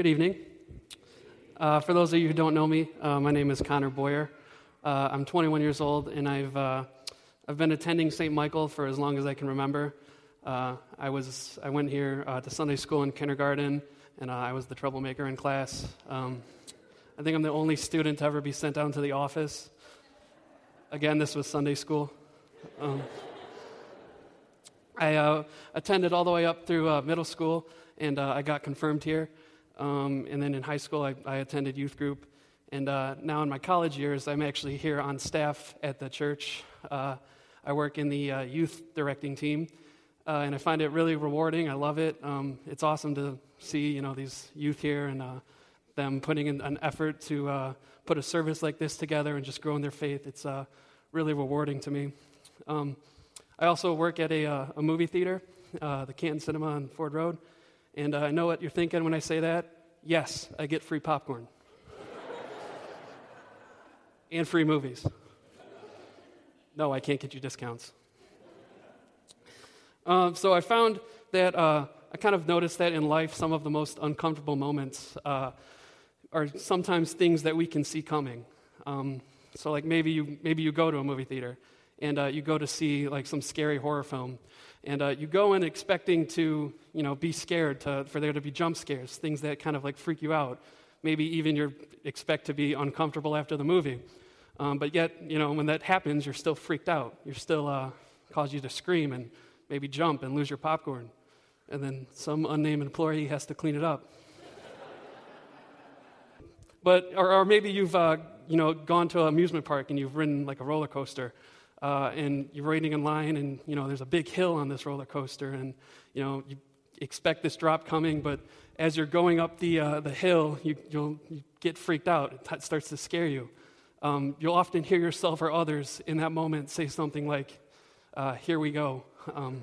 Good evening. Uh, for those of you who don't know me, uh, my name is Connor Boyer. Uh, I'm 21 years old, and I've, uh, I've been attending St. Michael for as long as I can remember. Uh, I, was, I went here uh, to Sunday school in kindergarten, and I was the troublemaker in class. Um, I think I'm the only student to ever be sent down to the office. Again, this was Sunday school. Um, I attended all the way up through middle school, and I got confirmed here. Um, and then in high school, I, I attended youth group. And uh, now in my college years, I'm actually here on staff at the church. Uh, I work in the uh, youth directing team, uh, and I find it really rewarding. I love it. Um, it's awesome to see you know these youth here and uh, them putting in an effort to uh, put a service like this together and just growing their faith. It's really rewarding to me. Um, I also work at a, a movie theater, the Canton Cinema on Ford Road. And uh, I know what you're thinking when I say that. Yes, I get free popcorn and free movies. No, I can't get you discounts. Um, so I found that uh, I kind of noticed that in life, some of the most uncomfortable moments uh, are sometimes things that we can see coming. Um, so, like maybe you maybe you go to a movie theater and uh, you go to see like some scary horror film, and uh, you go in expecting to, you know, be scared, to, for there to be jump scares, things that kind of like freak you out. Maybe even you expect to be uncomfortable after the movie. Um, but yet, you know, when that happens, you're still freaked out. You're still uh, cause you to scream and maybe jump and lose your popcorn. And then some unnamed employee has to clean it up. but, or, or maybe you've, uh, you know, gone to an amusement park and you've ridden like a roller coaster uh, and you're waiting in line, and you know there's a big hill on this roller coaster, and you know you expect this drop coming, but as you're going up the uh, the hill, you, will you get freaked out. It starts to scare you. Um, you'll often hear yourself or others in that moment say something like, uh, "Here we go." Um,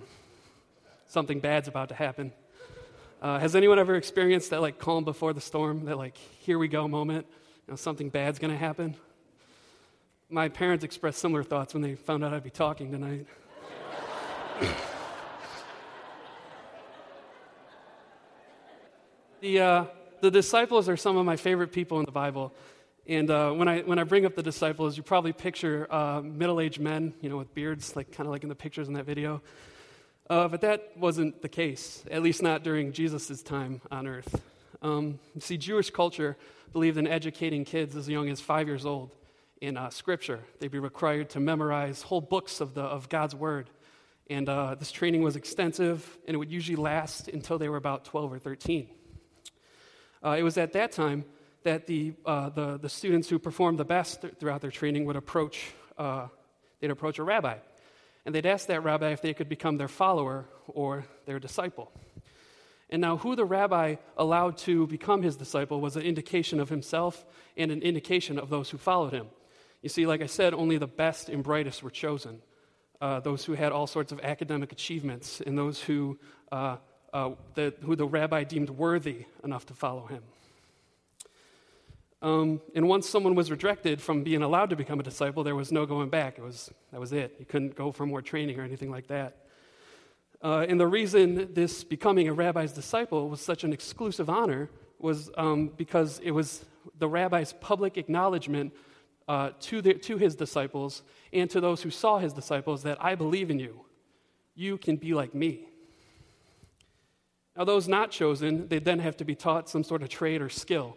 something bad's about to happen. Uh, has anyone ever experienced that like calm before the storm, that like "Here we go" moment? You know, something bad's going to happen. My parents expressed similar thoughts when they found out I'd be talking tonight. the, uh, the disciples are some of my favorite people in the Bible. And uh, when, I, when I bring up the disciples, you probably picture uh, middle aged men, you know, with beards, like kind of like in the pictures in that video. Uh, but that wasn't the case, at least not during Jesus' time on earth. Um, see, Jewish culture believed in educating kids as young as five years old in uh, Scripture. They'd be required to memorize whole books of, the, of God's Word. And uh, this training was extensive, and it would usually last until they were about 12 or 13. Uh, it was at that time that the, uh, the, the, students who performed the best th- throughout their training would approach, uh, they'd approach a rabbi. And they'd ask that rabbi if they could become their follower or their disciple. And now, who the rabbi allowed to become his disciple was an indication of himself and an indication of those who followed him. You see, like I said, only the best and brightest were chosen. Uh, those who had all sorts of academic achievements and those who, uh, uh, the, who the rabbi deemed worthy enough to follow him. Um, and once someone was rejected from being allowed to become a disciple, there was no going back. It was, that was it. You couldn't go for more training or anything like that. Uh, and the reason this becoming a rabbi's disciple was such an exclusive honor was um, because it was the rabbi's public acknowledgement uh, to, the, to his disciples and to those who saw his disciples that I believe in you. You can be like me. Now, those not chosen, they then have to be taught some sort of trade or skill.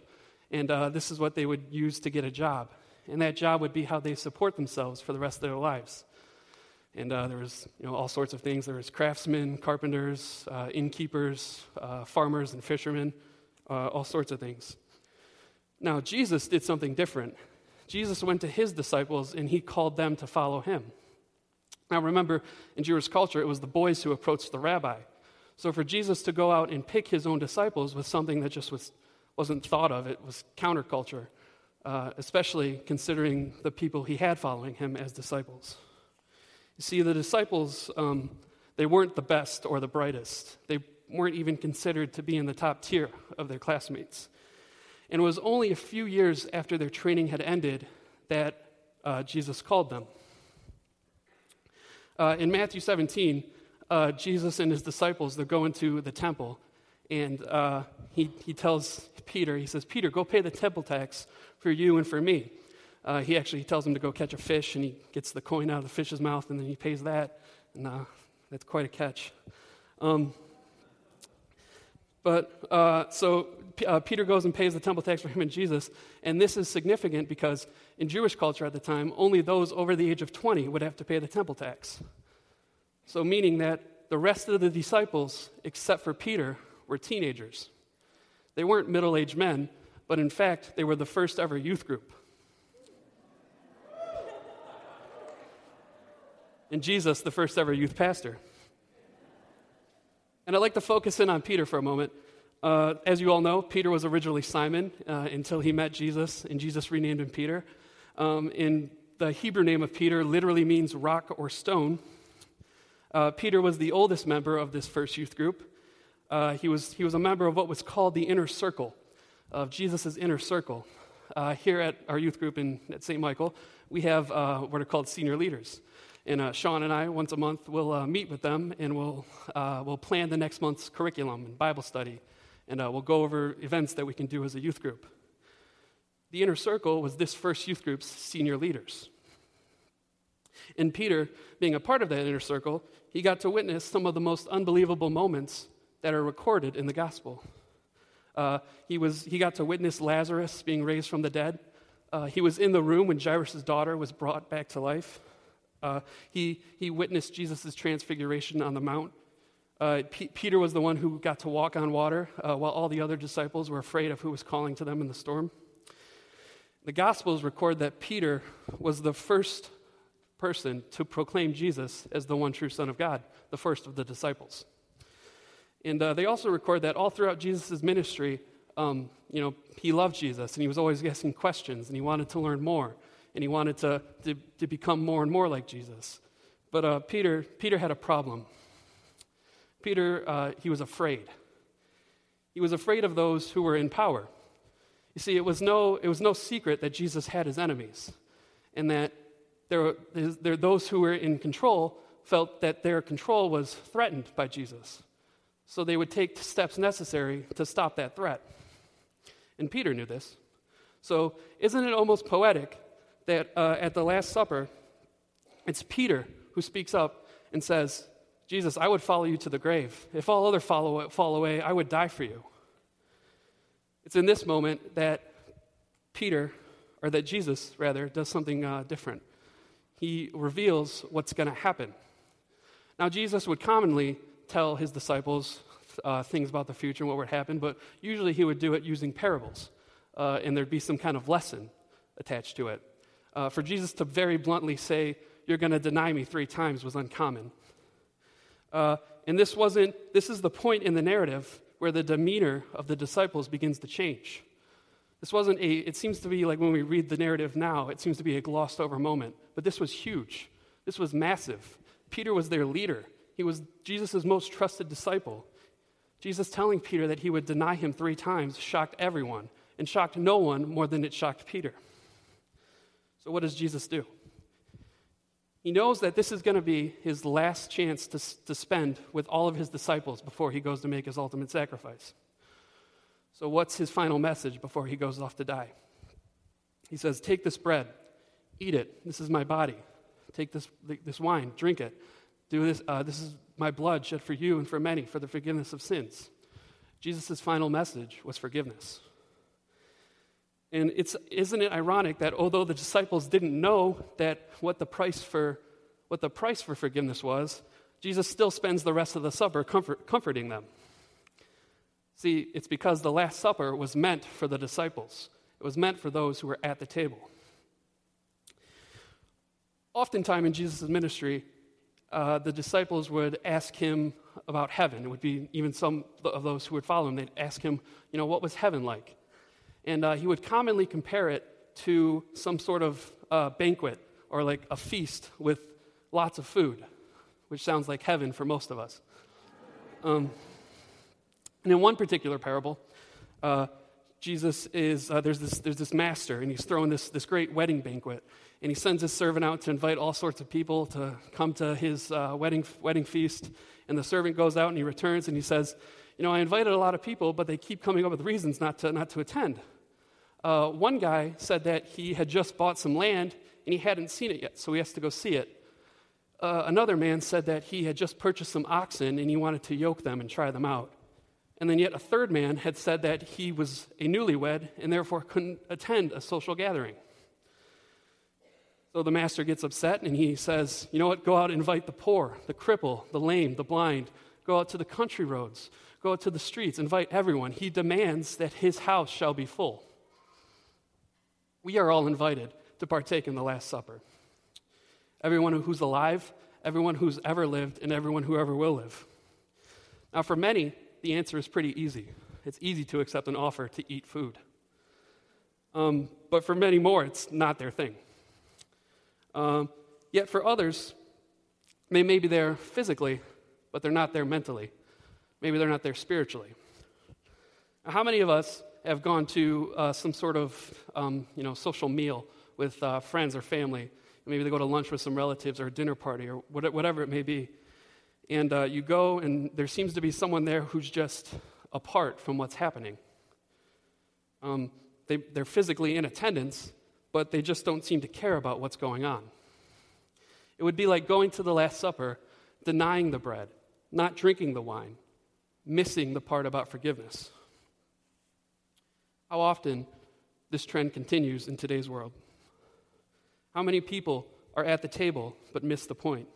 And uh, this is what they would use to get a job. And that job would be how they support themselves for the rest of their lives. And uh, there was you know, all sorts of things. There was craftsmen, carpenters, uh, innkeepers, uh, farmers, and fishermen, uh, all sorts of things. Now, Jesus did something different. Jesus went to his disciples and he called them to follow him. Now, remember, in Jewish culture, it was the boys who approached the rabbi. So, for Jesus to go out and pick his own disciples was something that just was, wasn't thought of. It was counterculture, uh, especially considering the people he had following him as disciples. You see, the disciples, um, they weren't the best or the brightest. They weren't even considered to be in the top tier of their classmates. And it was only a few years after their training had ended that uh, Jesus called them. Uh, in Matthew 17, uh, Jesus and his disciples, they're going to the temple, and uh, he, he tells Peter. He says, Peter, go pay the temple tax for you and for me. Uh, he actually tells him to go catch a fish, and he gets the coin out of the fish's mouth, and then he pays that. And uh, that's quite a catch. Um, but uh, so uh, Peter goes and pays the temple tax for him and Jesus. And this is significant because in Jewish culture at the time, only those over the age of 20 would have to pay the temple tax. So, meaning that the rest of the disciples, except for Peter, were teenagers. They weren't middle aged men, but in fact, they were the first ever youth group. And Jesus, the first ever youth pastor. And I'd like to focus in on Peter for a moment. Uh, as you all know, Peter was originally Simon uh, until he met Jesus, and Jesus renamed him Peter. Um, in the Hebrew name of Peter literally means rock or stone. Uh, Peter was the oldest member of this first youth group. Uh, he, was, he was a member of what was called the inner circle, of Jesus' inner circle. Uh, here at our youth group in, at St. Michael, we have uh, what are called senior leaders. And uh, Sean and I, once a month, will uh, meet with them and we'll, we'll plan the next month's curriculum and Bible study. And we'll go over events that we can do as a youth group. The inner circle was this first youth group's senior leaders. And Peter, being a part of that inner circle, he got to witness some of the most unbelievable moments that are recorded in the gospel. Uh, he, was, he got to witness Lazarus being raised from the dead. Uh, he was in the room when Jairus' daughter was brought back to life. Uh, he, he witnessed Jesus' transfiguration on the Mount. Uh, P- Peter was the one who got to walk on water uh, while all the other disciples were afraid of who was calling to them in the storm. The Gospels record that Peter was the first person to proclaim Jesus as the one true Son of God, the first of the disciples. And uh, they also record that all throughout Jesus' ministry, um, you know, he loved Jesus and he was always asking questions and he wanted to learn more and he wanted to, to, to become more and more like Jesus. But uh, Peter, Peter had a problem. Peter, uh, he was afraid. He was afraid of those who were in power. You see, it was no, it was no secret that Jesus had his enemies and that there, there, those who were in control felt that their control was threatened by Jesus. So they would take steps necessary to stop that threat. And Peter knew this. So, isn't it almost poetic that uh, at the Last Supper, it's Peter who speaks up and says, Jesus, I would follow you to the grave. If all other follow, fall away, I would die for you. It's in this moment that Peter, or that Jesus, rather, does something uh, different. He reveals what's going to happen. Now, Jesus would commonly tell his disciples uh, things about the future and what would happen, but usually he would do it using parables, uh, and there'd be some kind of lesson attached to it. Uh, for Jesus to very bluntly say, You're going to deny me three times was uncommon. Uh, and this wasn't, this is the point in the narrative where the demeanor of the disciples begins to change. This wasn't a, it seems to be like when we read the narrative now, it seems to be a glossed over moment. But this was huge. This was massive. Peter was their leader. He was Jesus' most trusted disciple. Jesus telling Peter that he would deny him three times shocked everyone and shocked no one more than it shocked Peter. So, what does Jesus do? He knows that this is going to be his last chance to, to spend with all of his disciples before he goes to make his ultimate sacrifice. So, what's his final message before he goes off to die? He says, Take this bread, eat it. This is my body. Take this, this wine, drink it. Do this. Uh, this is my blood shed for you and for many for the forgiveness of sins. Jesus' final message was forgiveness. And it's, isn't it ironic that although the disciples didn't know that what the price for, what the price for forgiveness was, Jesus still spends the rest of the supper comfort, comforting them. See, it's because the Last Supper was meant for the disciples, it was meant for those who were at the table. Oftentimes in Jesus' ministry, uh, the disciples would ask him about heaven. It would be even some of those who would follow him, they'd ask him, you know, what was heaven like? And uh, he would commonly compare it to some sort of uh, banquet or like a feast with lots of food, which sounds like heaven for most of us. Um, and in one particular parable, uh, Jesus is, uh, there's, this, there's this master, and he's throwing this, this great wedding banquet. And he sends his servant out to invite all sorts of people to come to his uh, wedding, wedding feast. And the servant goes out and he returns and he says, You know, I invited a lot of people, but they keep coming up with reasons not to, not to attend. Uh, one guy said that he had just bought some land and he hadn't seen it yet, so he has to go see it. Uh, another man said that he had just purchased some oxen and he wanted to yoke them and try them out. And then yet a third man had said that he was a newlywed and therefore couldn't attend a social gathering. So the master gets upset and he says, You know what? Go out and invite the poor, the cripple, the lame, the blind. Go out to the country roads. Go out to the streets. Invite everyone. He demands that his house shall be full. We are all invited to partake in the Last Supper. Everyone who's alive, everyone who's ever lived, and everyone who ever will live. Now, for many, the answer is pretty easy. It's easy to accept an offer to eat food. Um, but for many more, it's not their thing. Um, yet for others, they may be there physically, but they're not there mentally. Maybe they're not there spiritually. Now, how many of us have gone to uh, some sort of um, you know, social meal with uh, friends or family? Maybe they go to lunch with some relatives or a dinner party or whatever it may be. And uh, you go, and there seems to be someone there who's just apart from what's happening. Um, they, they're physically in attendance, but they just don't seem to care about what's going on. It would be like going to the Last Supper, denying the bread, not drinking the wine, missing the part about forgiveness. How often this trend continues in today's world? How many people are at the table but miss the point?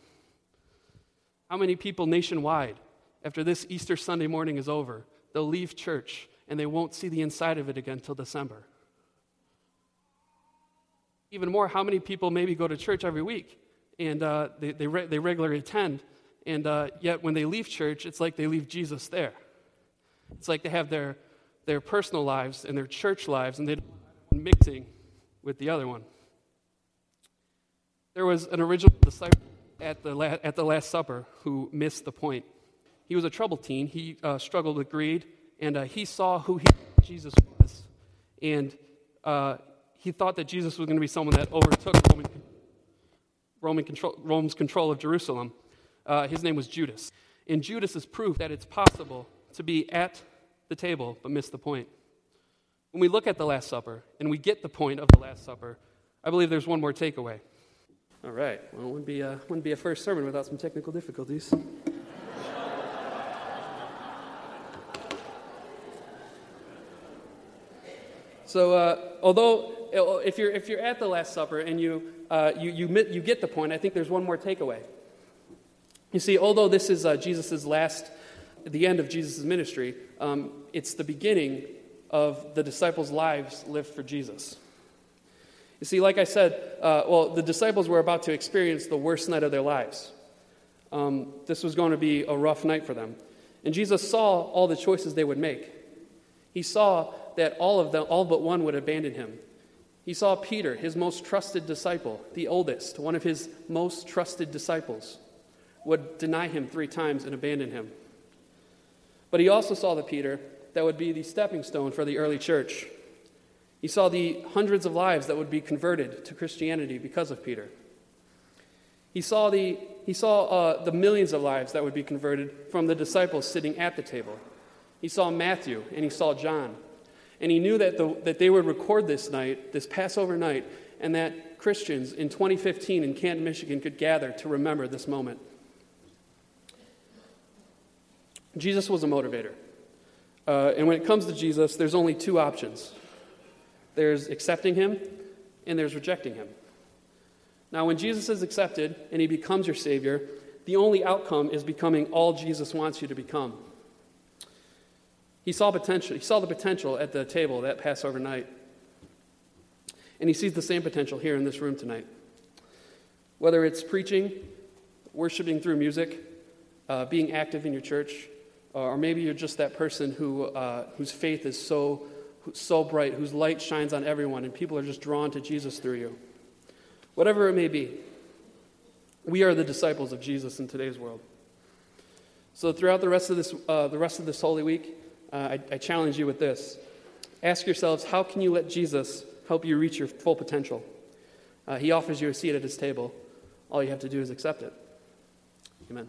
How many people nationwide, after this Easter Sunday morning is over, they'll leave church and they won't see the inside of it again till December? Even more, how many people maybe go to church every week and uh, they, they, re- they, regularly attend, and uh, yet when they leave church, it's like they leave Jesus there. It's like they have their, their personal lives and their church lives, and they're mixing with the other one. There was an original disciple at the, la- at the Last Supper who missed the point. He was a troubled teen. He uh, struggled with greed, and uh, he saw who he, Jesus was. And uh, he thought that Jesus was going to be someone that overtook Roman, Roman control, Rome's control of Jerusalem. Uh, his name was Judas. And Judas is proof that it's possible to be at the table but miss the point. When we look at the Last Supper and we get the point of the Last Supper, I believe there's one more takeaway. All right. Well, it wouldn't be a, wouldn't be a first sermon without some technical difficulties. so, uh, although if you're, if you're at the Last Supper and you, uh, you, you, you get the point, I think there's one more takeaway. You see, although this is uh, Jesus' last, the end of Jesus' ministry, um, it's the beginning of the disciples' lives lived for Jesus. You see, like I said, uh, well, the disciples were about to experience the worst night of their lives. Um, this was going to be a rough night for them. And Jesus saw all the choices they would make. He saw that all of them, all but one, would abandon him. He saw Peter, his most trusted disciple, the oldest, one of his most trusted disciples, would deny him three times and abandon him. But he also saw the Peter that would be the stepping stone for the early church. He saw the hundreds of lives that would be converted to Christianity because of Peter. He saw the, he saw, uh, the millions of lives that would be converted from the disciples sitting at the table. He saw Matthew and he saw John. And he knew that, the, that they would record this night, this Passover night, and that Christians in 2015 in Canton, Michigan could gather to remember this moment. Jesus was a motivator. Uh, and when it comes to Jesus, there's only two options there's accepting him, and there's rejecting him. Now, when Jesus is accepted and he becomes your Savior, the only outcome is becoming all Jesus wants you to become. He saw potential. He saw the potential at the table that Passover night. And he sees the same potential here in this room tonight. Whether it's preaching, worshiping through music, uh, being active in your church, or maybe you're just that person who, uh, whose faith is so, so bright, whose light shines on everyone, and people are just drawn to Jesus through you. Whatever it may be, we are the disciples of Jesus in today's world. So throughout the rest of this, uh, the rest of this Holy Week, uh, I, I challenge you with this. Ask yourselves, how can you let Jesus help you reach your full potential? Uh, he offers you a seat at his table. All you have to do is accept it. Amen.